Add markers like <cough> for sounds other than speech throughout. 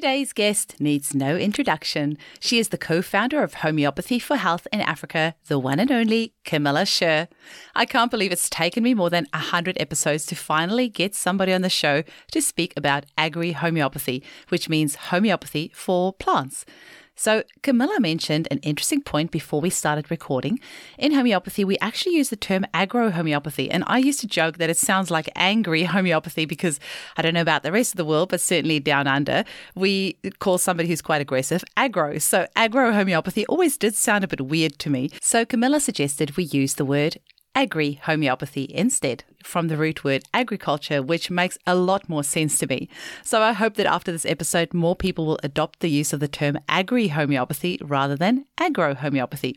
Today's guest needs no introduction. She is the co founder of Homeopathy for Health in Africa, the one and only Camilla Sherr. I can't believe it's taken me more than 100 episodes to finally get somebody on the show to speak about agri homeopathy, which means homeopathy for plants. So, Camilla mentioned an interesting point before we started recording. In homeopathy, we actually use the term agro homeopathy, and I used to joke that it sounds like angry <laughs> homeopathy because I don't know about the rest of the world, but certainly down under, we call somebody who's quite aggressive agro. So, agro homeopathy always did sound a bit weird to me. So, Camilla suggested we use the word agri homeopathy instead from the root word agriculture, which makes a lot more sense to me. So I hope that after this episode, more people will adopt the use of the term agri homeopathy rather than agro homeopathy.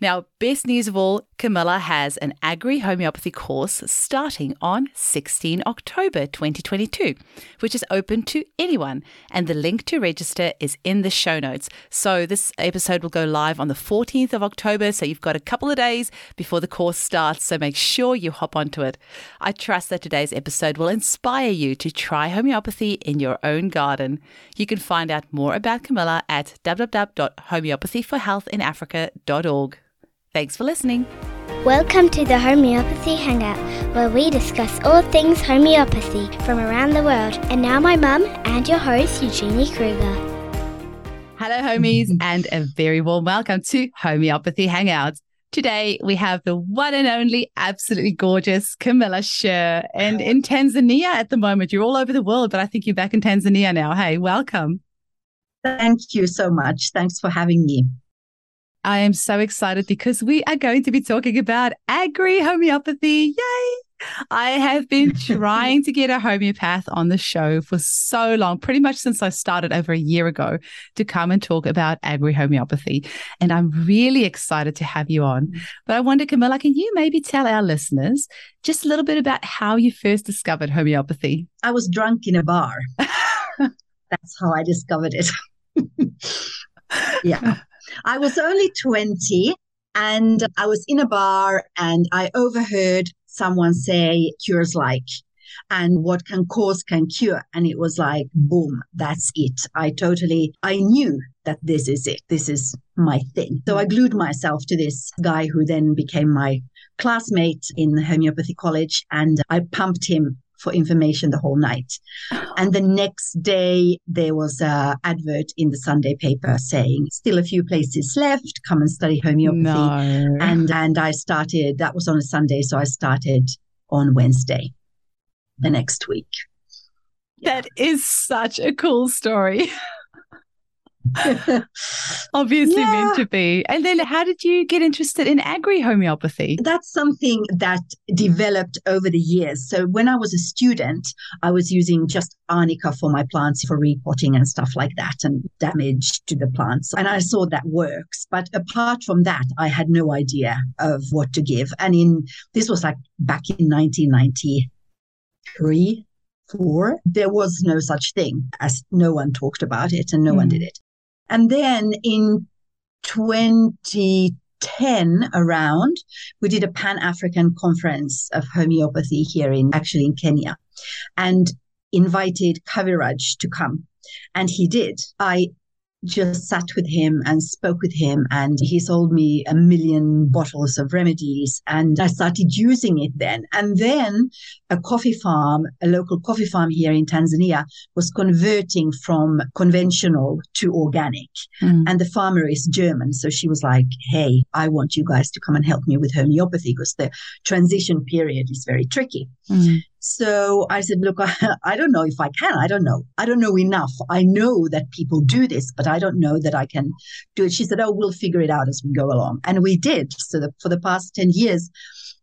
Now, best news of all, Camilla has an agri homeopathy course starting on 16 October 2022, which is open to anyone. And the link to register is in the show notes. So this episode will go live on the 14th of October. So you've got a couple of days before the course starts. So make sure you hop onto it. I trust that today's episode will inspire you to try homeopathy in your own garden. You can find out more about Camilla at www.homeopathyforhealthinafrica.org Thanks for listening. Welcome to the Homeopathy Hangout, where we discuss all things homeopathy from around the world. And now, my mum and your host, Eugenie Kruger. Hello, homies, <laughs> and a very warm welcome to Homeopathy Hangouts. Today, we have the one and only absolutely gorgeous Camilla Sherr. And in Tanzania at the moment, you're all over the world, but I think you're back in Tanzania now. Hey, welcome. Thank you so much. Thanks for having me. I am so excited because we are going to be talking about agri homeopathy. Yay! I have been <laughs> trying to get a homeopath on the show for so long, pretty much since I started over a year ago to come and talk about agri homeopathy. And I'm really excited to have you on. Mm-hmm. But I wonder, Camilla, can you maybe tell our listeners just a little bit about how you first discovered homeopathy? I was drunk in a bar. <laughs> That's how I discovered it. <laughs> yeah. I was only 20 and I was in a bar and I overheard someone say, cures like, and what can cause can cure. And it was like, boom, that's it. I totally, I knew that this is it. This is my thing. So I glued myself to this guy who then became my classmate in the homeopathy college and I pumped him for information the whole night. Oh. And the next day, there was a advert in the Sunday paper saying, still a few places left, come and study homeopathy. No. And, and I started, that was on a Sunday, so I started on Wednesday the next week. That is such a cool story. <laughs> <laughs> Obviously yeah. meant to be. And then how did you get interested in agri homeopathy? That's something that developed over the years. So when I was a student, I was using just arnica for my plants for repotting and stuff like that and damage to the plants. And I saw that works. But apart from that, I had no idea of what to give. And in this was like back in 1993 four, there was no such thing as no one talked about it and no mm. one did it. And then in 2010 around, we did a Pan African conference of homeopathy here in actually in Kenya and invited Kaviraj to come. And he did. I just sat with him and spoke with him and he sold me a million bottles of remedies and I started using it then. And then a coffee farm, a local coffee farm here in Tanzania was converting from conventional to organic. Mm. And the farmer is German. So she was like, Hey, I want you guys to come and help me with homeopathy because the transition period is very tricky. Mm. So I said, look, <laughs> I, don't know if I can. I don't know. I don't know enough. I know that people do this, but I don't know that I can do it. She said, oh, we'll figure it out as we go along. And we did. So the, for the past 10 years,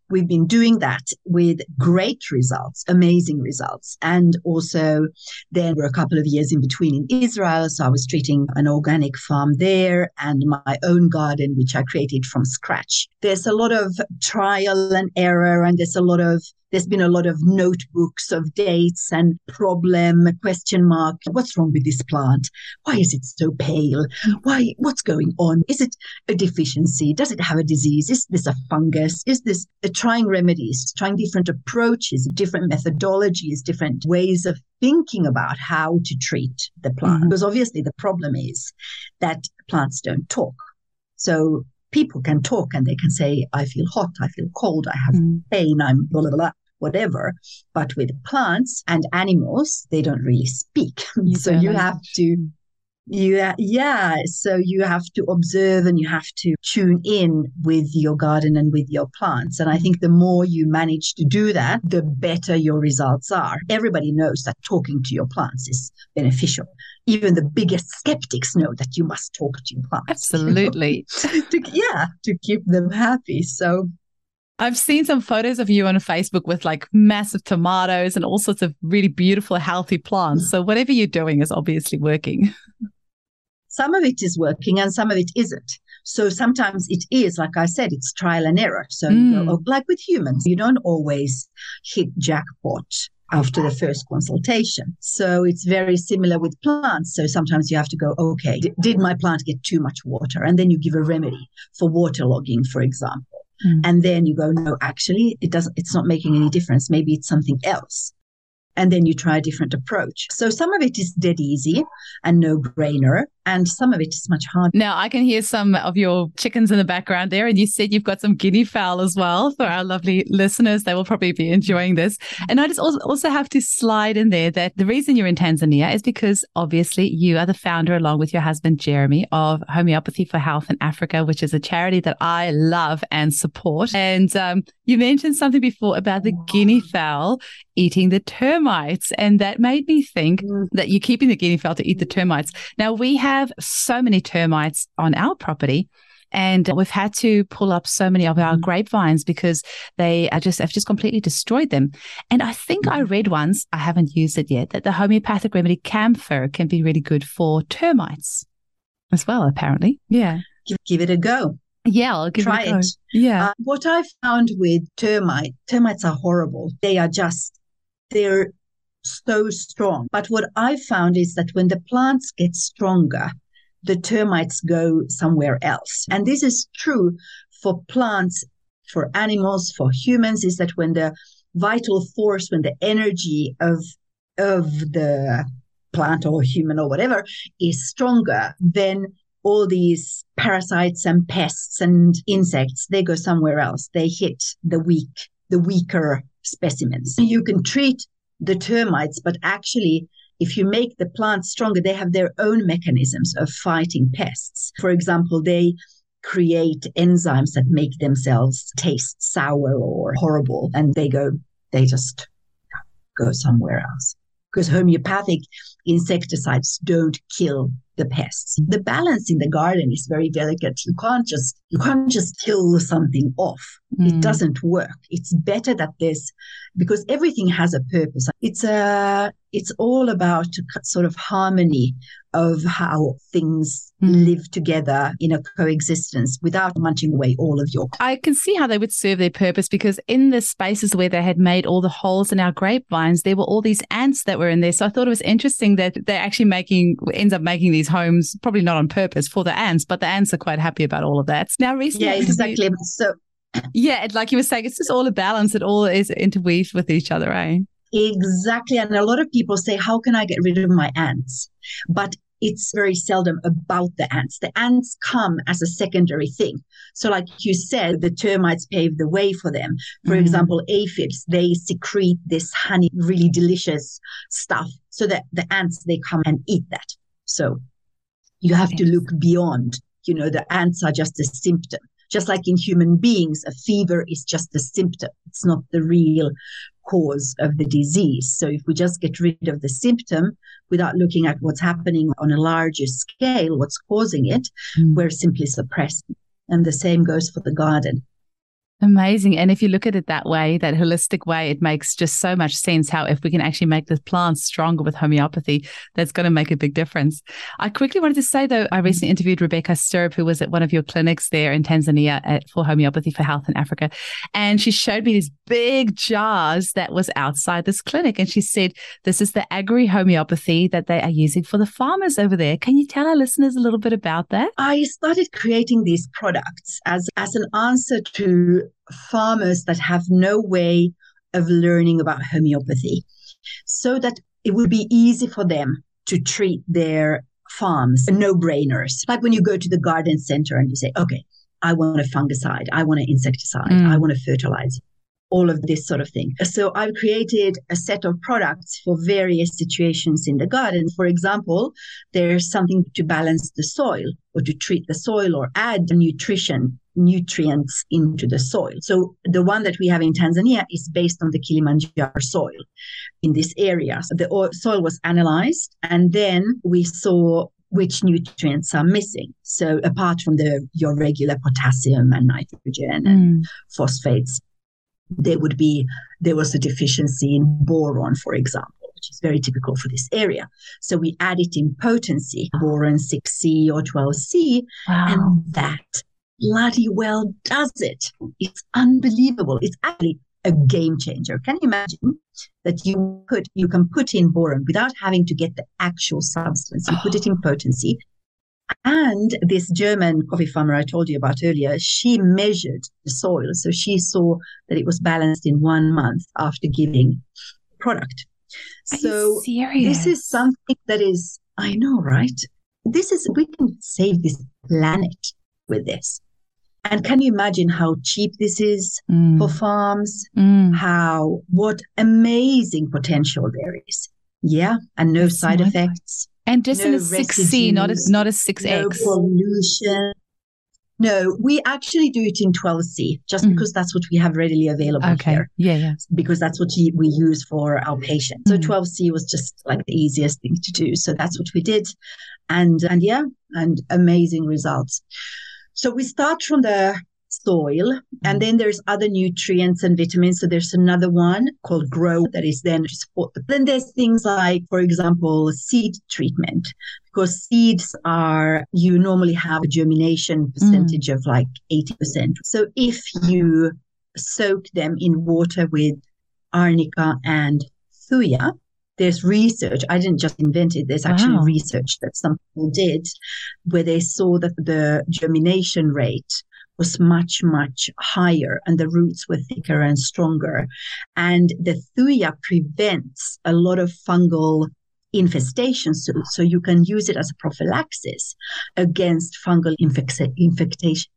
we've been doing that with great results, amazing results. And also there were a couple of years in between in Israel. So I was treating an organic farm there and my own garden, which I created from scratch. There's a lot of trial and error and there's a lot of there's been a lot of notebooks of dates and problem, question mark. What's wrong with this plant? Why is it so pale? Why, what's going on? Is it a deficiency? Does it have a disease? Is this a fungus? Is this a trying remedies, trying different approaches, different methodologies, different ways of thinking about how to treat the plant. Mm-hmm. Because obviously the problem is that plants don't talk. So people can talk and they can say, I feel hot, I feel cold, I have mm. pain, I'm blah, blah, blah, whatever. But with plants and animals, they don't really speak. <laughs> You so you have to yeah, yeah. So you have to observe and you have to tune in with your garden and with your plants. And I mm. think the more you manage to do that, the better your results are. Everybody knows that talking to your plants is beneficial. Even the biggest skeptics know that you must talk to your plants. Absolutely. <laughs> to, yeah, to keep them happy. So I've seen some photos of you on Facebook with like massive tomatoes and all sorts of really beautiful, healthy plants. So whatever you're doing is obviously working. <laughs> Some of it is working and some of it isn't. So sometimes it is, like I said, it's trial and error. So, mm. you know, like with humans, you don't always hit jackpot after the first consultation. So it's very similar with plants. So sometimes you have to go, okay, did my plant get too much water? And then you give a remedy for waterlogging, for example. Mm. And then you go, no, actually, it doesn't, it's not making any difference. Maybe it's something else and then you try a different approach. So some of it is dead easy and no brainer, and some of it is much harder. Now, I can hear some of your chickens in the background there, and you said you've got some guinea fowl as well for our lovely listeners. They will probably be enjoying this. And I just also have to slide in there that the reason you're in Tanzania is because obviously you are the founder, along with your husband, Jeremy, of Homeopathy for Health in Africa, which is a charity that I love and support. And um, you mentioned something before about the guinea fowl eating the termites. And that made me think mm. that you're keeping the guinea fowl to eat the termites. Now, we have so many termites on our property. And we've had to pull up so many of our mm. grapevines because they are just have just completely destroyed them. And I think I mm. read once, I haven't used it yet, that the homeopathic remedy camphor can be really good for termites as well, apparently. Yeah. Give, give it a go. Yeah, I'll give Try it. It. Yeah. Uh, what I found with termite, termites are horrible. They are just they're so strong. But what I found is that when the plants get stronger, the termites go somewhere else. And this is true for plants, for animals, for humans, is that when the vital force, when the energy of of the plant or human or whatever is stronger, then all these parasites and pests and insects, they go somewhere else. They hit the weak, the weaker specimens. You can treat the termites, but actually, if you make the plants stronger, they have their own mechanisms of fighting pests. For example, they create enzymes that make themselves taste sour or horrible, and they go, they just go somewhere else. Because homeopathic insecticides don't kill the pests. The balance in the garden is very delicate. You can't just you can't just kill something off. Mm. It doesn't work. It's better that there's because everything has a purpose. It's a it's all about sort of harmony of how things mm. live together in a coexistence without munching away all of your. I can see how they would serve their purpose because in the spaces where they had made all the holes in our grapevines, there were all these ants that were in there. So I thought it was interesting that they're actually making ends up making these homes probably not on purpose for the ants, but the ants are quite happy about all of that. Now, recently, yeah, exactly. So yeah, like you were saying, it's just all a balance. It all is interweaved with each other, right? Eh? Exactly. And a lot of people say, How can I get rid of my ants? But it's very seldom about the ants. The ants come as a secondary thing. So, like you said, the termites pave the way for them. For mm. example, aphids, they secrete this honey, really delicious stuff, so that the ants they come and eat that. So, you have to look beyond. You know, the ants are just a symptom. Just like in human beings, a fever is just a symptom. It's not the real cause of the disease. So if we just get rid of the symptom without looking at what's happening on a larger scale, what's causing it, mm. we're simply suppressing. And the same goes for the garden. Amazing. And if you look at it that way, that holistic way, it makes just so much sense how if we can actually make the plants stronger with homeopathy, that's going to make a big difference. I quickly wanted to say though, I mm-hmm. recently interviewed Rebecca Stirrup, who was at one of your clinics there in Tanzania at, for homeopathy for health in Africa. And she showed me these big jars that was outside this clinic. And she said, this is the agri homeopathy that they are using for the farmers over there. Can you tell our listeners a little bit about that? I started creating these products as, as an answer to farmers that have no way of learning about homeopathy so that it would be easy for them to treat their farms, no brainers. Like when you go to the garden center and you say, okay, I want a fungicide, I want an insecticide, mm. I want a fertilizer, all of this sort of thing. So I've created a set of products for various situations in the garden. For example, there's something to balance the soil or to treat the soil or add nutrition nutrients into the soil. So the one that we have in Tanzania is based on the Kilimanjaro soil in this area. So the soil was analyzed and then we saw which nutrients are missing. So apart from the your regular potassium and nitrogen and mm. phosphates, there would be there was a deficiency in boron, for example which is very typical for this area. So we add it in potency, boron 6C or 12C, wow. and that bloody well does it. It's unbelievable. It's actually a game changer. Can you imagine that you put you can put in boron without having to get the actual substance? You put it in potency. And this German coffee farmer I told you about earlier, she measured the soil. So she saw that it was balanced in one month after giving product. Are so this is something that is, I know, right? This is, we can save this planet with this. And can you imagine how cheap this is mm. for farms? Mm. How, what amazing potential there is. Yeah. And no That's side effects. And just no in a 6C, not a, not a 6X. No pollution. No, we actually do it in 12C just mm. because that's what we have readily available okay. here. Yeah, yeah. Because that's what we use for our patients. So 12C mm. was just like the easiest thing to do. So that's what we did. And and yeah, and amazing results. So we start from the soil and mm. then there's other nutrients and vitamins so there's another one called grow that is then support the then there's things like for example seed treatment because seeds are you normally have a germination percentage mm. of like 80% so if you soak them in water with arnica and thuya there's research. I didn't just invent it. There's actually wow. research that some people did where they saw that the germination rate was much, much higher and the roots were thicker and stronger. And the thuya prevents a lot of fungal infestations. So, so you can use it as a prophylaxis against fungal infec- infectation.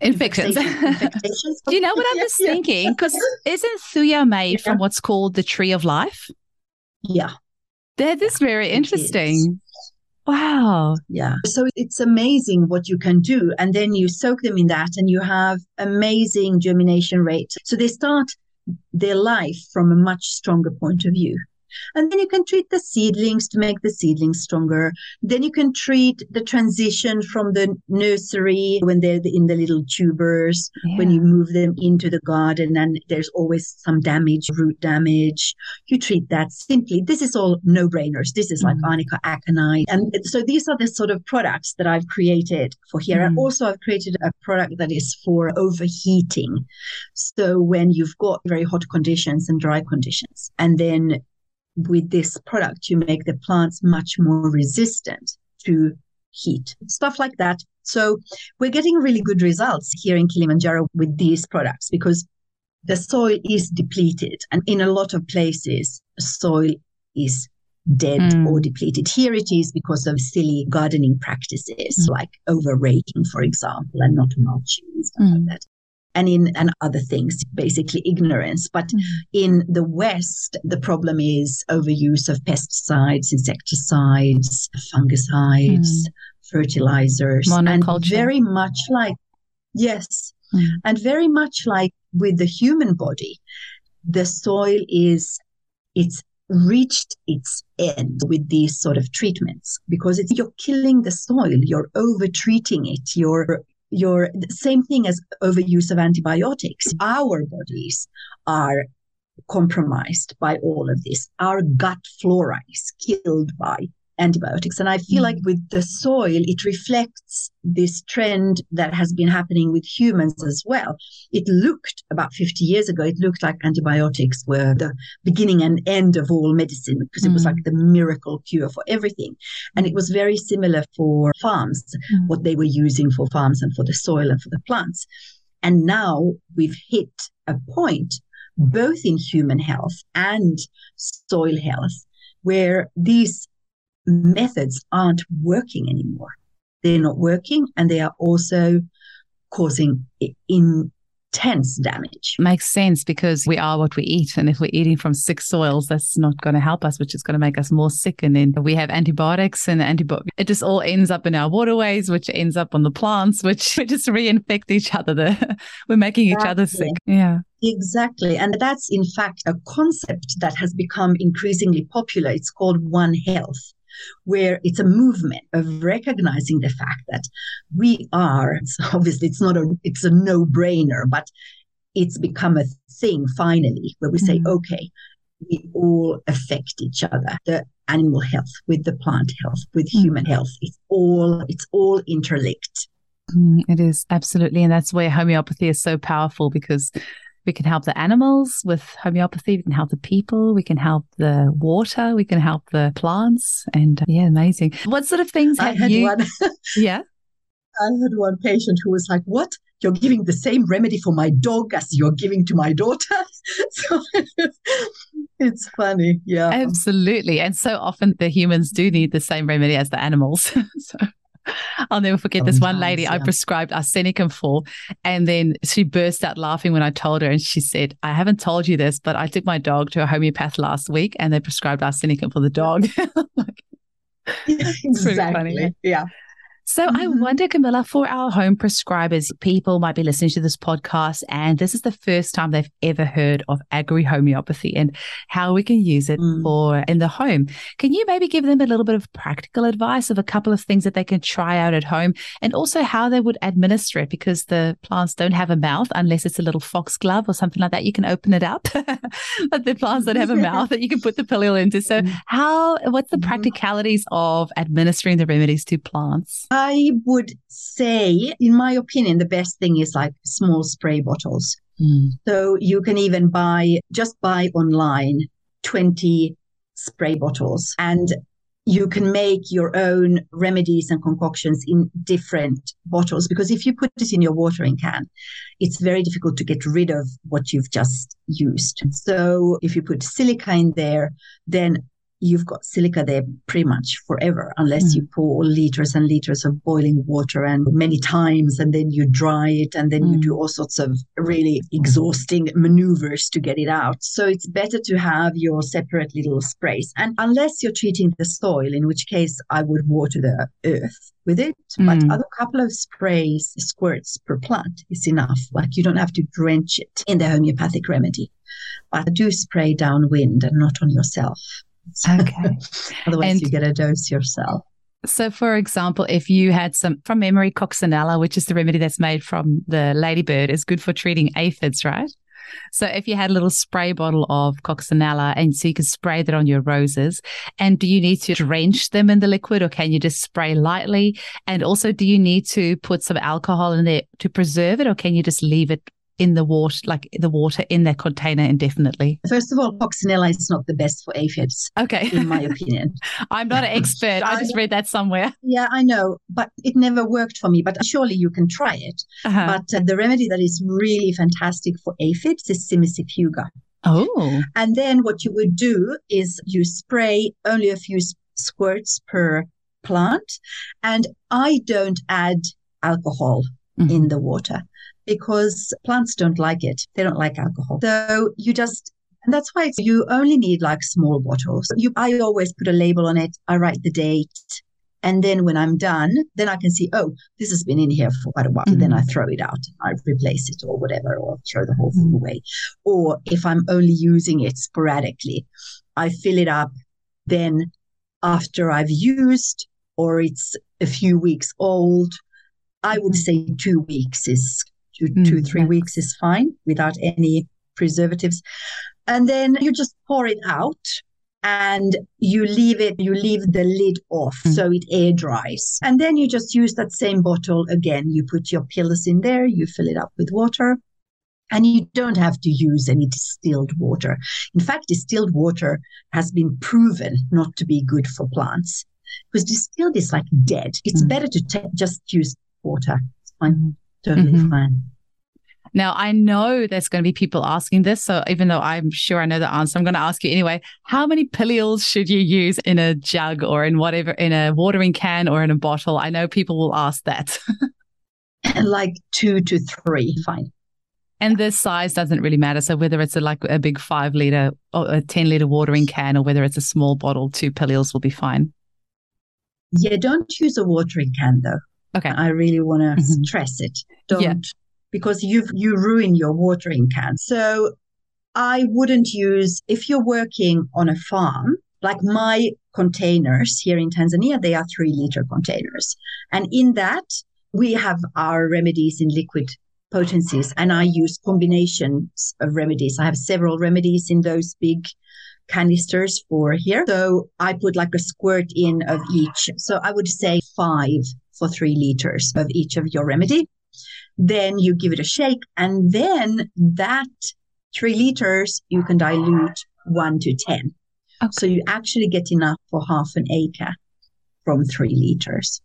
Infections. <laughs> infections. Do you know what I'm <laughs> just thinking? Because isn't Thuya made yeah. from what's called the tree of life? Yeah. That is very interesting. Wow. Yeah. So it's amazing what you can do. And then you soak them in that and you have amazing germination rate. So they start their life from a much stronger point of view. And then you can treat the seedlings to make the seedlings stronger. Then you can treat the transition from the nursery when they're in the little tubers, yeah. when you move them into the garden and there's always some damage, root damage. You treat that simply. This is all no brainers. This is like mm. Arnica aconite. And so these are the sort of products that I've created for here. Mm. And also I've created a product that is for overheating. So when you've got very hot conditions and dry conditions, and then with this product, you make the plants much more resistant to heat, stuff like that. So we're getting really good results here in Kilimanjaro with these products because the soil is depleted. And in a lot of places, soil is dead mm. or depleted. Here it is because of silly gardening practices mm. like overraking, for example, and not mulching and stuff mm. like that and in and other things basically ignorance but mm. in the west the problem is overuse of pesticides insecticides fungicides mm. fertilizers and very much like yes mm. and very much like with the human body the soil is it's reached its end with these sort of treatments because it's you're killing the soil you're over treating it you're your same thing as overuse of antibiotics. Mm-hmm. Our bodies are compromised by all of this. Our gut flora is killed by antibiotics. And I feel mm. like with the soil, it reflects this trend that has been happening with humans as well. It looked about 50 years ago, it looked like antibiotics were the beginning and end of all medicine because mm. it was like mm. the miracle cure for everything. And it was very similar for farms, mm. what they were using for farms and for the soil and for the plants. And now we've hit a point, both in human health and soil health, where these methods aren't working anymore. They're not working and they are also causing in intense damage. Makes sense because we are what we eat. And if we're eating from sick soils, that's not going to help us, which is going to make us more sick. And then we have antibiotics and antibiotics. It just all ends up in our waterways, which ends up on the plants, which <laughs> we just reinfect each other. The, <laughs> we're making each other sick. Yeah. Exactly. And that's in fact a concept that has become increasingly popular. It's called One Health where it's a movement of recognizing the fact that we are <laughs> obviously it's not a it's a no-brainer but it's become a thing finally where we say mm-hmm. okay we all affect each other. The animal health with the plant health with mm-hmm. human health it's all it's all interlinked. Mm, it is. Absolutely. And that's where homeopathy is so powerful because we can help the animals with homeopathy. We can help the people. We can help the water. We can help the plants. And uh, yeah, amazing. What sort of things have you? One, <laughs> yeah. I had one patient who was like, What? You're giving the same remedy for my dog as you're giving to my daughter. <laughs> so <laughs> it's funny. Yeah. Absolutely. And so often the humans do need the same remedy as the animals. so I'll never forget Sometimes, this one lady yeah. I prescribed arsenicum for. And then she burst out laughing when I told her. And she said, I haven't told you this, but I took my dog to a homeopath last week and they prescribed arsenicum for the dog. <laughs> like, <laughs> exactly. Yeah. So mm-hmm. I wonder, Camilla, for our home prescribers, people might be listening to this podcast and this is the first time they've ever heard of agri homeopathy and how we can use it mm. for in the home. Can you maybe give them a little bit of practical advice of a couple of things that they can try out at home and also how they would administer it because the plants don't have a mouth unless it's a little foxglove or something like that. You can open it up, <laughs> but the plants don't have a mouth that you can put the pill into. So mm. how, what's the mm-hmm. practicalities of administering the remedies to plants? I would say, in my opinion, the best thing is like small spray bottles. Mm. So you can even buy, just buy online 20 spray bottles and you can make your own remedies and concoctions in different bottles because if you put it in your watering can, it's very difficult to get rid of what you've just used. So if you put silica in there, then you've got silica there pretty much forever unless mm. you pour liters and liters of boiling water and many times and then you dry it and then mm. you do all sorts of really exhausting maneuvers to get it out. So it's better to have your separate little sprays. And unless you're treating the soil, in which case I would water the earth with it. Mm. But a couple of sprays, squirts per plant is enough. Like you don't have to drench it in the homeopathic remedy. But do spray downwind and not on yourself. Okay. <laughs> Otherwise, and you get a dose yourself. So, for example, if you had some from memory, coccinella, which is the remedy that's made from the ladybird, is good for treating aphids, right? So, if you had a little spray bottle of coccinella, and so you can spray that on your roses, and do you need to drench them in the liquid, or can you just spray lightly? And also, do you need to put some alcohol in there to preserve it, or can you just leave it in the water, like the water in their container indefinitely? First of all, coccinella is not the best for aphids. Okay. In my opinion. <laughs> I'm not an expert. I just read that somewhere. Yeah, I know, but it never worked for me. But surely you can try it. Uh-huh. But uh, the remedy that is really fantastic for aphids is cimicifuga. Oh. And then what you would do is you spray only a few squirts per plant. And I don't add alcohol mm-hmm. in the water because plants don't like it. They don't like alcohol. So you just and that's why you only need like small bottles. You, I always put a label on it. I write the date. And then when I'm done, then I can see, oh, this has been in here for quite a while. Mm-hmm. Then I throw it out. I replace it or whatever, or throw the whole thing mm-hmm. away. Or if I'm only using it sporadically, I fill it up. Then after I've used, or it's a few weeks old, I would mm-hmm. say two weeks is two, mm, two three weeks is fine without any preservatives. And then you just pour it out and you leave it, you leave the lid off mm. so it air dries. And then you just use that same bottle again. You put your pills in there, you fill it up with water. And you don't have to use any distilled water. In fact, distilled water has been proven not to be good for plants because distilled is like dead. It's mm. better to t- just use water. It's fine. Totally mm-hmm. fine. Now, I know there's going to be people asking this. So even though I'm sure I know the answer, I'm going to ask you anyway. How many pilules should you use in a jug or in whatever, in a watering can or in a bottle? I know people will ask that. <laughs> like two to three, fine. And the size doesn't really matter. So whether it's a, like a big five liter or a 10 liter watering can or whether it's a small bottle, two pilules will be fine. Yeah, don't use a watering can though. Okay. I really want to mm-hmm. stress it. Don't yeah. because you you ruin your watering can. So I wouldn't use if you're working on a farm, like my containers here in Tanzania, they are three liter containers. And in that, we have our remedies in liquid potencies and I use combinations of remedies. I have several remedies in those big canisters for here. So I put like a squirt in of each. So I would say five for three liters of each of your remedy. Then you give it a shake and then that three liters you can dilute one to 10. Okay. So you actually get enough for half an acre from three liters.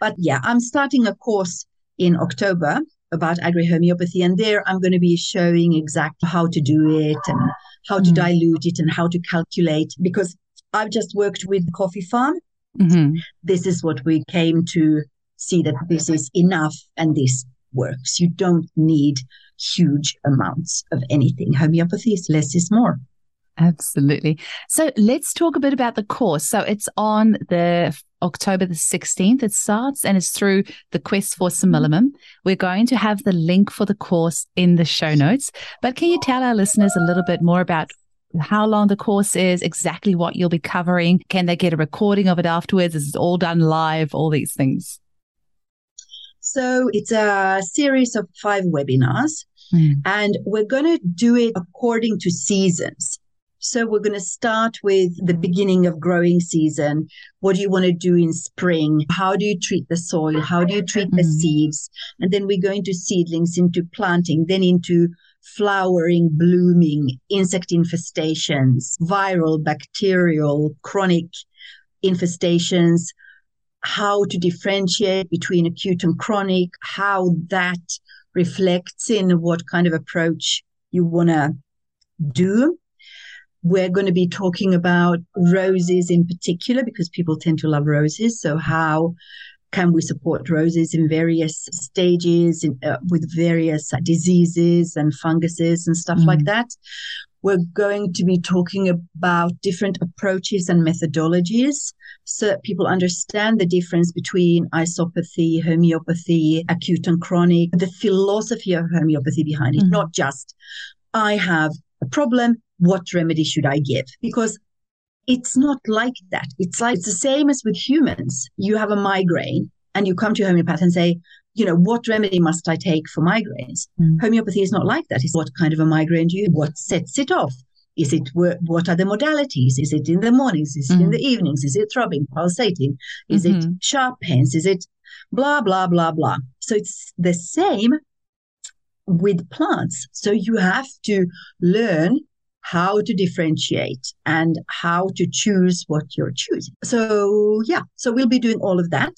But yeah, I'm starting a course in October about agri-homeopathy and there I'm going to be showing exactly how to do it and how to mm. dilute it and how to calculate because I've just worked with coffee farm. Mm-hmm. This is what we came to see that this is enough and this works. You don't need huge amounts of anything. Homeopathy is less is more. Absolutely. So let's talk a bit about the course. So it's on the October the 16th. It starts and it's through the Quest for Similimum. We're going to have the link for the course in the show notes. But can you tell our listeners a little bit more about how long the course is, exactly what you'll be covering? Can they get a recording of it afterwards? Is it all done live? All these things. So it's a series of five webinars, mm. and we're going to do it according to seasons. So we're going to start with the beginning of growing season. What do you want to do in spring? How do you treat the soil? How do you treat the mm. seeds? And then we go into seedlings, into planting, then into flowering, blooming, insect infestations, viral, bacterial, chronic infestations, how to differentiate between acute and chronic, how that reflects in what kind of approach you want to do. We're going to be talking about roses in particular because people tend to love roses. So, how can we support roses in various stages in, uh, with various uh, diseases and funguses and stuff mm. like that? We're going to be talking about different approaches and methodologies so that people understand the difference between isopathy, homeopathy, acute and chronic, the philosophy of homeopathy behind it, mm-hmm. not just I have a problem, what remedy should I give? Because it's not like that. It's like it's the same as with humans. You have a migraine and you come to a homeopath and say, you know, what remedy must I take for migraines? Mm. Homeopathy is not like that. It's what kind of a migraine do you, what sets it off? Is it what are the modalities? Is it in the mornings? Is mm. it in the mm. evenings? Is it throbbing, pulsating? Is mm-hmm. it sharp pains? Is it blah, blah, blah, blah? So it's the same with plants. So you have to learn how to differentiate and how to choose what you're choosing. So, yeah, so we'll be doing all of that.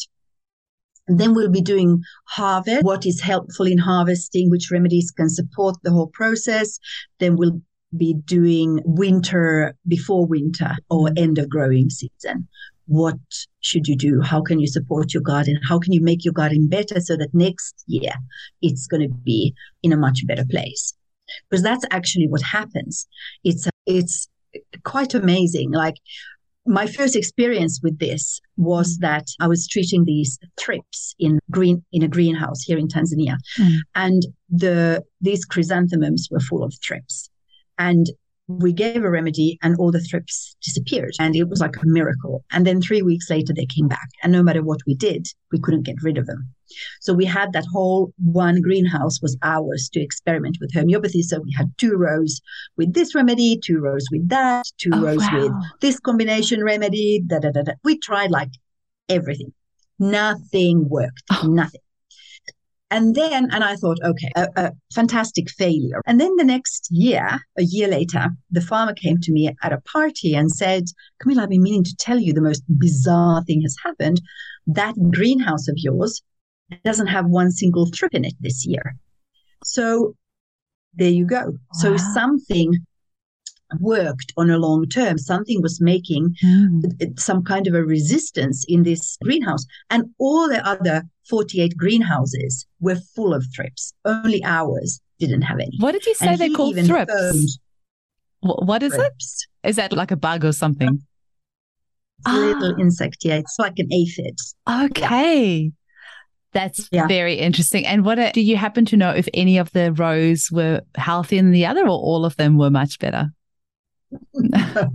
And then we'll be doing harvest, what is helpful in harvesting, which remedies can support the whole process. Then we'll be doing winter before winter or end of growing season. What should you do? How can you support your garden? How can you make your garden better so that next year it's going to be in a much better place? Because that's actually what happens. It's it's quite amazing. Like my first experience with this was that I was treating these thrips in green in a greenhouse here in Tanzania, mm. and the these chrysanthemums were full of thrips, and we gave a remedy and all the thrips disappeared. And it was like a miracle. And then three weeks later they came back. And no matter what we did we couldn't get rid of them. So we had that whole one greenhouse was ours to experiment with homeopathy. So we had two rows with this remedy two rows with that two oh, rows wow. with this combination remedy da, da, da, da. we tried like everything. Nothing worked. Oh. nothing and then, and I thought, okay, a, a, fantastic failure. And then the next year, a year later, the farmer came to me at a party and said, Camilla, I've been meaning to tell you the most bizarre thing has happened. That greenhouse of yours doesn't have one single thrip in it this year. So there you go. So something worked on a long term. Something was making Mm. some kind of a resistance in this greenhouse. And all the other 48 greenhouses were full of thrips. Only ours didn't have any. What did you say And they're called? Thrips. What is it? thrips. Is that like a bug or something? A little Ah. insect. Yeah, it's like an aphid. Okay. That's Yeah. very interesting. And what do you happen to know if any of the rows were healthier than the other or all of them were much better? <laughs> <laughs> no.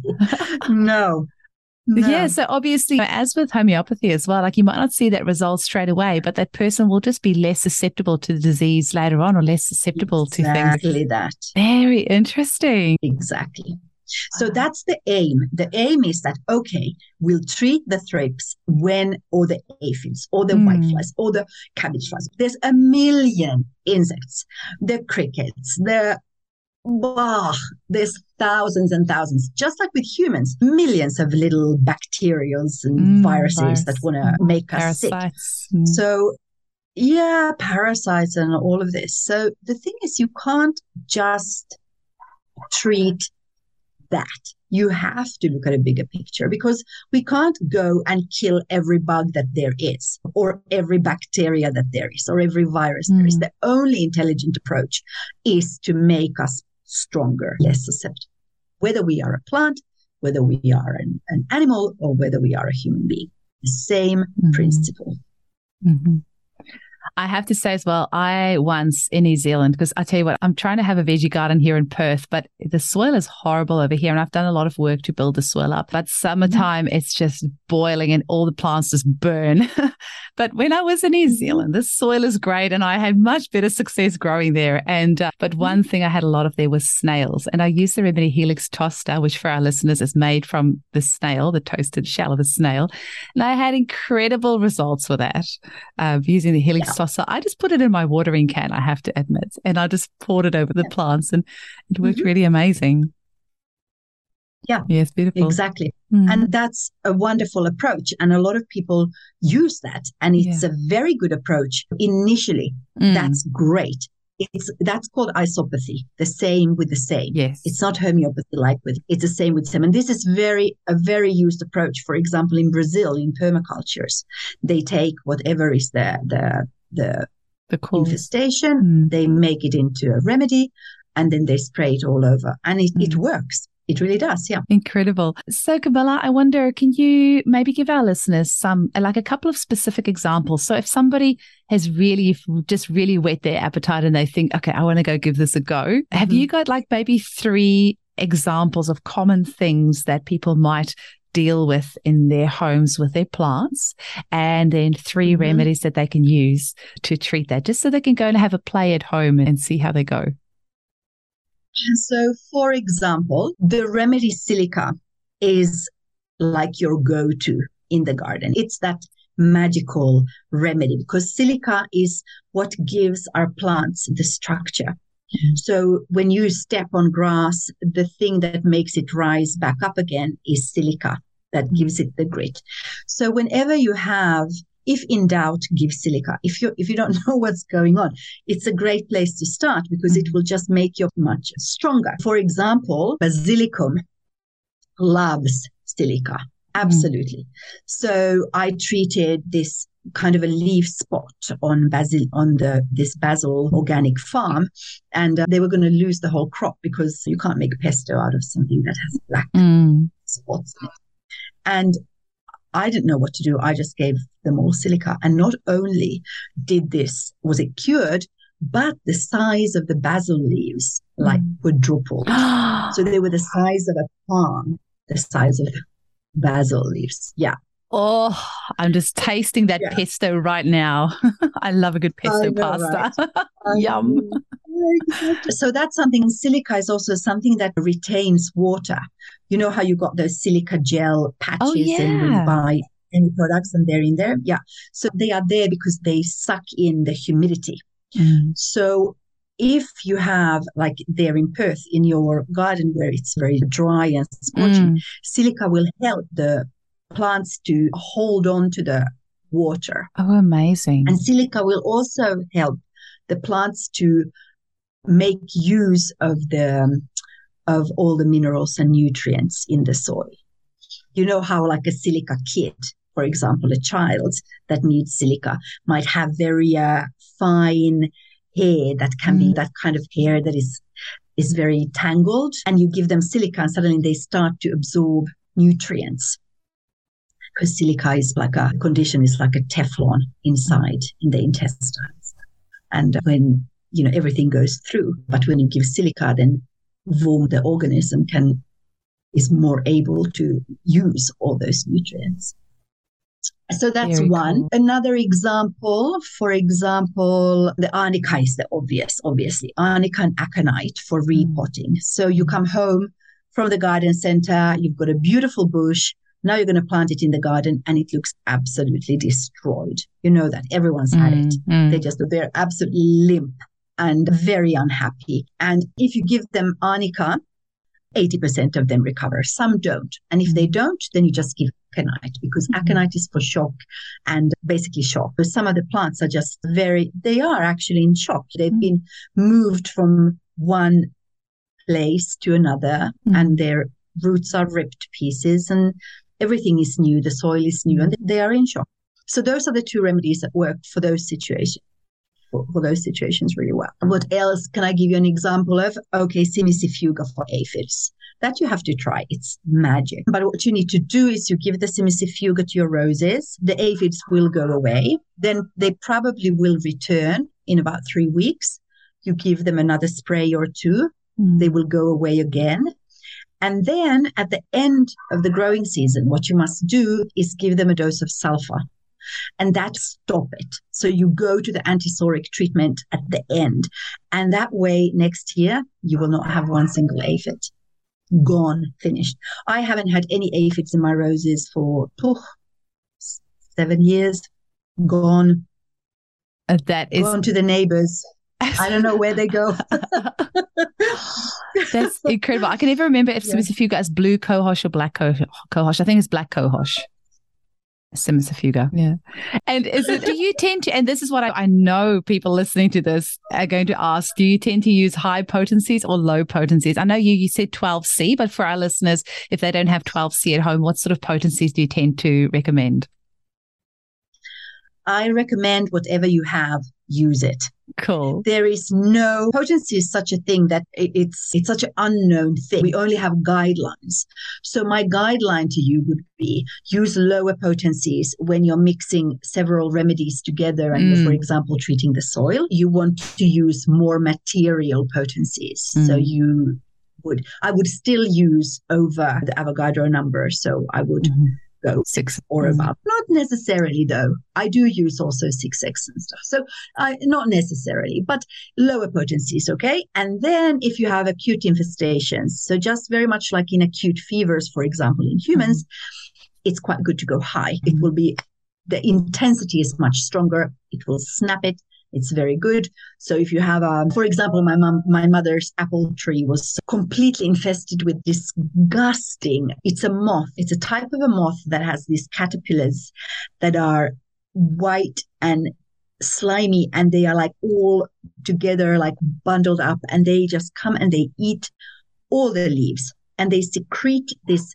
No. Yeah, so obviously, as with homeopathy as well, like you might not see that result straight away, but that person will just be less susceptible to the disease later on or less susceptible to things. Exactly that. Very interesting. Exactly. So that's the aim. The aim is that, okay, we'll treat the thrips when, or the aphids, or the Mm. whiteflies, or the cabbage flies. There's a million insects, the crickets, the Bah, there's thousands and thousands, just like with humans, millions of little bacterials and Mm, viruses that want to make us sick. Parasites. Mm. So, yeah, parasites and all of this. So the thing is, you can't just treat that. You have to look at a bigger picture because we can't go and kill every bug that there is, or every bacteria that there is, or every virus there is. Mm. The only intelligent approach is to make us stronger, less susceptible. Whether we are a plant, whether we are an, an animal, or whether we are a human being, the same Mhm. principle. hmm I have to say as well, I once in New Zealand, because I tell you what, I'm trying to have a veggie garden here in Perth, but the soil is horrible over here. And I've done a lot of work to build the soil up. But summertime, it's just boiling and all the plants just burn. <laughs> but when I was in New Zealand, the soil is great and I had much better success growing there. And, uh, but one thing I had a lot of there was snails. And I used the Remedy Helix Tosta, which for our listeners is made from the snail, the toasted shell of the snail. And I had incredible results with that uh, using the Helix. Saucer. I just put it in my watering can, I have to admit, and I just poured it over the plants, and it worked Mhm. really amazing. Yeah. Yes, beautiful. Exactly. Mm. And that's a wonderful approach. And a lot of people use that. And it's a very good approach initially. Mm. That's great. It's that's called isopathy, the same with the same. yes. It's not homeopathy like with it's the same with same. And this is very a very used approach. For example, in Brazil, in permacultures, they take whatever is the the the the cause. infestation, Mm. they make it into a remedy, and then they spray it all over. And it, it Mm. works. It really does, yeah. Incredible. So, Camilla, I wonder, can you maybe give our listeners some, like a couple of specific examples? So, if somebody has really just really whet their appetite and they think, okay, I want to go give this a go, have Mhm. you got like maybe three examples of common things that people might deal with in their homes with their plants? And then 3 Mhm. remedies that they can use to treat that, just so they can go and have a play at home and see how they go. So, for example, the remedy silica is like your go to in the garden. It's that magical remedy because silica is what gives our plants the structure. Mhm. So, when you step on grass, the thing that makes it rise back up again is silica that mm. gives it the grit. So, whenever you have if in doubt, give silica. If you if you don't <laughs> know what's going on, it's a great place to start because it mm. will just make you much stronger. For example, basilicum loves silica. Mm. Absolutely. So I treated this kind of a leaf spot on basil on the this basil organic farm and uh, they were going to lose the whole crop because you can't make pesto out of something that has black Mm. spots. And I didn't know what to do. I just gave them all silica. And not only did this, was it cured, but the size of the basil leaves like Mm. quadrupled. <gasps> so they were the size of a palm, the size of basil leaves. Yeah. Oh, I'm just tasting that Yeah. pesto right now. <laughs> I love a good pesto know, pasta. <laughs> Yum. So that's something. Silica is also something that retains water. You know how you got those silica gel patches and when yeah. you buy any products and they're in there? Yeah. So they are there because they suck in the humidity. Mm. So if you have like there in Perth in your garden where it's very dry and scorching, Mm. silica will help the plants to hold on to the water. Oh, amazing. And silica will also help the plants to make use of the of all the minerals and nutrients in the soil. You know how like a silica kid, for example, a child that needs silica might have very uh, fine hair that can mm. be that kind of hair that is is very tangled and you give them silica and suddenly they start to absorb nutrients because silica is like a condition is like a teflon inside in the intestines and when you know everything goes through but when you give silica then warm the organism can is more able to use all those nutrients so that's Very one. Cool. Another example, for example, the arnica is the obvious, obviously. Arnica and aconite for mm. repotting. So you come home from the garden center, you've got a beautiful bush. Now you're going to plant it in the garden and it looks absolutely destroyed. You know that everyone's mm, had it. Mm. They just, they're absolutely limp and very unhappy. And if you give them arnica, 80% of them recover. Some don't. And if they mm. don't, then you just give aconite because mm-hmm. aconite is for shock and basically shock. But some of the plants are just very, they are actually in shock. They've mm-hmm. been moved from one place to another mm-hmm. and their roots are ripped pieces and everything is new. The soil is new and they are in shock. So those are the two remedies that work for those situations for, for those situations really well. What else can I give you an example of? Okay, Cimicifuga for aphids. That you have to try. It's magic. But what you need to do is you give the Cimicifuga to your roses. The aphids will go away. Then they probably will return in about three weeks. You give them another spray or two. Mm. They will go away again. And then at the end of the growing season, what you must do is give them a dose of sulfur and that stop it. So you go to the antipsoric treatment at the end. And that way, next year, you will not have one single aphid. Gone, finished. I haven't had any aphids in my roses for oh, seven years. Gone. Uh, that is gone to the neighbors. I don't know where they go. <laughs> That's incredible. I can never remember if yeah. if you guys blue cohosh or black cohosh. I think it's black cohosh. Cimicifuga. Yeah. And is it, do you tend to, and this is what I, I, know people listening to this are going to ask, do you tend to use high potencies or low potencies? I know you, you said 12C, but for our listeners, if they don't have 12C at home, what sort of potencies do you tend to recommend? I recommend whatever you have, use it. Cool. There is no potency is such a thing that it's it's such an unknown thing. We only have guidelines. So my guideline to you would be use lower potencies when you're mixing several remedies together and mm. for example treating the soil. You want to use more material potencies. Mm. So you would I would still use over the Avogadro number. So I would mm-hmm go six or mm-hmm. above. Not necessarily though. I do use also six X and stuff. So uh, not necessarily, but lower potencies. Okay. And then if you have acute infestations, so just very much like in acute fevers, for example, in humans, mm-hmm. it's quite good to go high. It mm-hmm. will be the intensity is much stronger. It will snap it. It's very good. So if you have, a, for example, my mom, my mother's apple tree was completely infested with disgusting. It's a moth. It's a type of a moth that has these caterpillars that are white and slimy and they are like all together, like bundled up and they just come and they eat all the leaves and they secrete this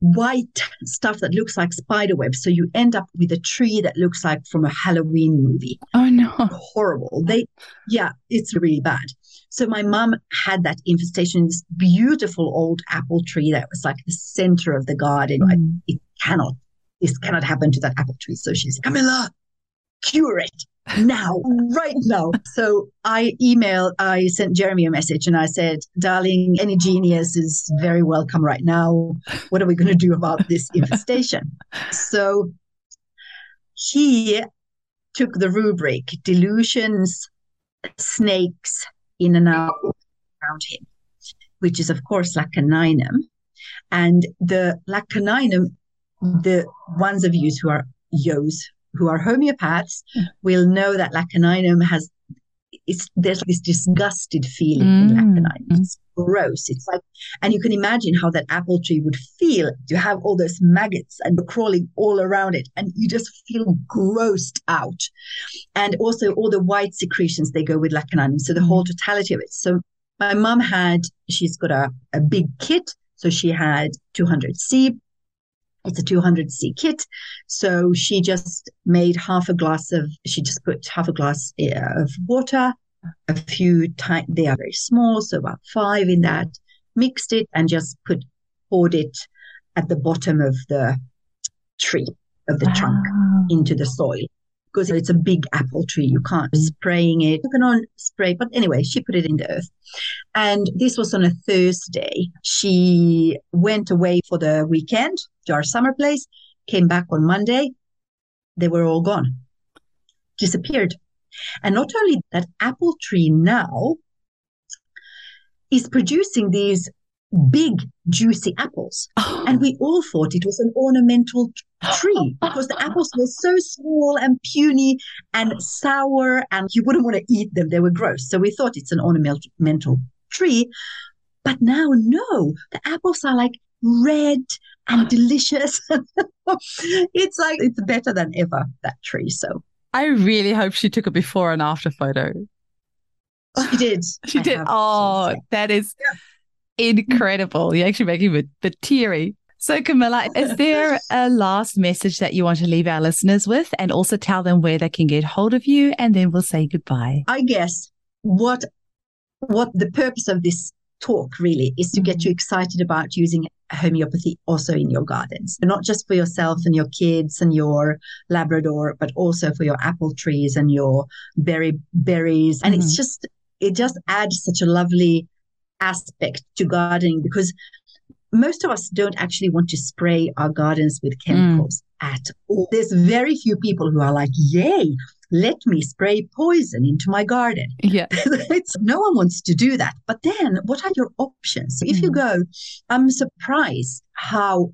white stuff that looks like spider webs. So you end up with a tree that looks like from a Halloween movie. Oh no. Horrible. They yeah, it's really bad. So my mom had that infestation, this beautiful old apple tree that was like the center of the garden. Mm. it cannot, this cannot happen to that apple tree. So she's Camilla, cure it now, right now. So I emailed, I sent Jeremy a message and I said, darling, any genius is very welcome right now. What are we going to do about this infestation? <laughs> so he took the rubric delusions, snakes in and out around him, which is, of course, Lac caninum. And the Lac caninum, the ones of you who are yos who are homeopaths will know that Lac caninum has it's there's this disgusted feeling mm. in Lacanine. It's gross. It's like, and you can imagine how that apple tree would feel to have all those maggots and crawling all around it, and you just feel grossed out. And also all the white secretions they go with Lacanine. So the whole mm. totality of it. So my mom had, she's got a, a big kit. So she had 200C. It's a 200C kit. So she just made half a glass of, she just put half a glass eh, of water, a few, tiny, they are very small, so about five in that, mixed it and just put, poured it at the bottom of the tree, of the wow. trunk into the soil because it's a big apple tree. You can't mm. spraying it. You can on spray, but anyway, she put it in the earth. And this was on a Thursday. She went away for the weekend to our summer place, came back on Monday. They were all gone, disappeared. And not only that apple tree now is producing these big, juicy apples. Oh. <gasps> And we all thought it was an ornamental tree <gasps> because the apples were so small and puny and sour, and you wouldn't want to eat them. They were gross. So we thought it's an ornamental tree. But now, no, the apples are like red and <gasps> delicious. <laughs> it's like, it's better than ever, that tree. So I really hope she took a before and after photo. She did. <laughs> she I did. Oh, that is. Yeah incredible. You're actually making me bit teary. So, Camilla, <laughs> is there a last message that you want to leave our listeners with and also tell them where they can get hold of you? And then we'll say goodbye. I guess what what the purpose of this talk really is to get you mm-hmm. excited about using homeopathy also in your gardens, not just for yourself and your kids and your Labrador, but also for your apple trees and your berry berries. And mm-hmm. it's just it just adds such a lovely aspect to gardening because most of us don't actually want to spray our gardens with chemicals mm. at all. There's very few people who are like, yay, let me spray poison into my garden. <laughs> Yeah. <laughs> no one wants to do that. But then what are your options? Mm. If you mm. go, I'm surprised how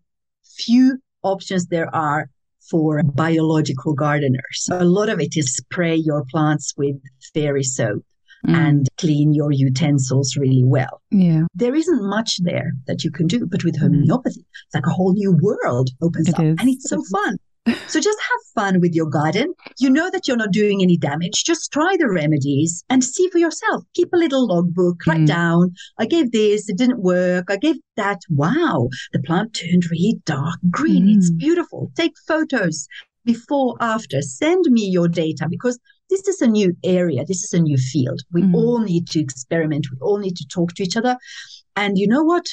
few options there are for biological gardeners. A lot of it is spray your plants with fairy soap mm. and clean your utensils really well. Yeah. There isn't much there that you can do, but with homeopathy, it's like a whole new world opens it up is. and it's so fun. <laughs> so just have fun with your garden. You know that you're not doing any damage. Just try the remedies and see for yourself. Keep a little logbook, write mm. down, I gave this, it didn't work. I gave that. Wow, the plant turned really dark green. Mm. It's beautiful. Take photos before, after. Send me your data because this is a new area. This is a new field. We mm. all need to experiment. We all need to talk to each other. And you know what?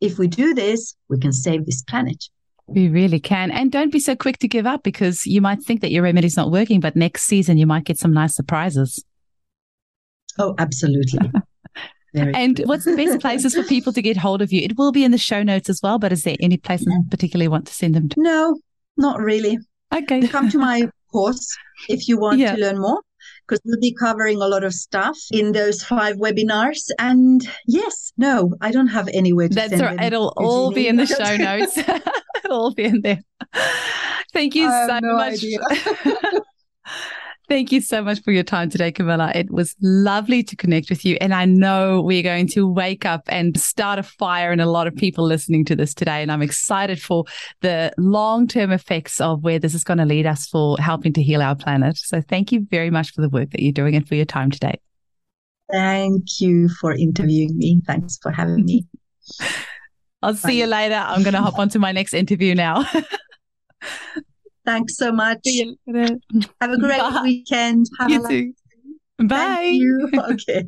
If we do this, we can save this planet. We really can. And don't be so quick to give up because you might think that your remedy's not working, but next season you might get some nice surprises. Oh, absolutely. <laughs> and what's the best places for people to get hold of you? It will be in the show notes as well, but is there any place yeah. particularly want to send them to? No, not really. Okay. Come to my <laughs> course if you want yeah. to learn more because we'll be covering a lot of stuff in those five webinars. And yes, no, I don't have anywhere to That's send right. It'll all be in the show notes. <laughs> <laughs> It'll all be in there. Thank you so no much. <laughs> Thank you so much for your time today, Camilla. It was lovely to connect with you. And I know we're going to wake up and start a fire in a lot of people listening to this today. And I'm excited for the long term effects of where this is going to lead us for helping to heal our planet. So thank you very much for the work that you're doing and for your time today. Thank you for interviewing me. Thanks for having me. <laughs> I'll Bye. see you later. I'm going to hop onto my next interview now. <laughs> Thanks so much. Have a great Bye. weekend. Have you too. Bye. You. <laughs> Okay.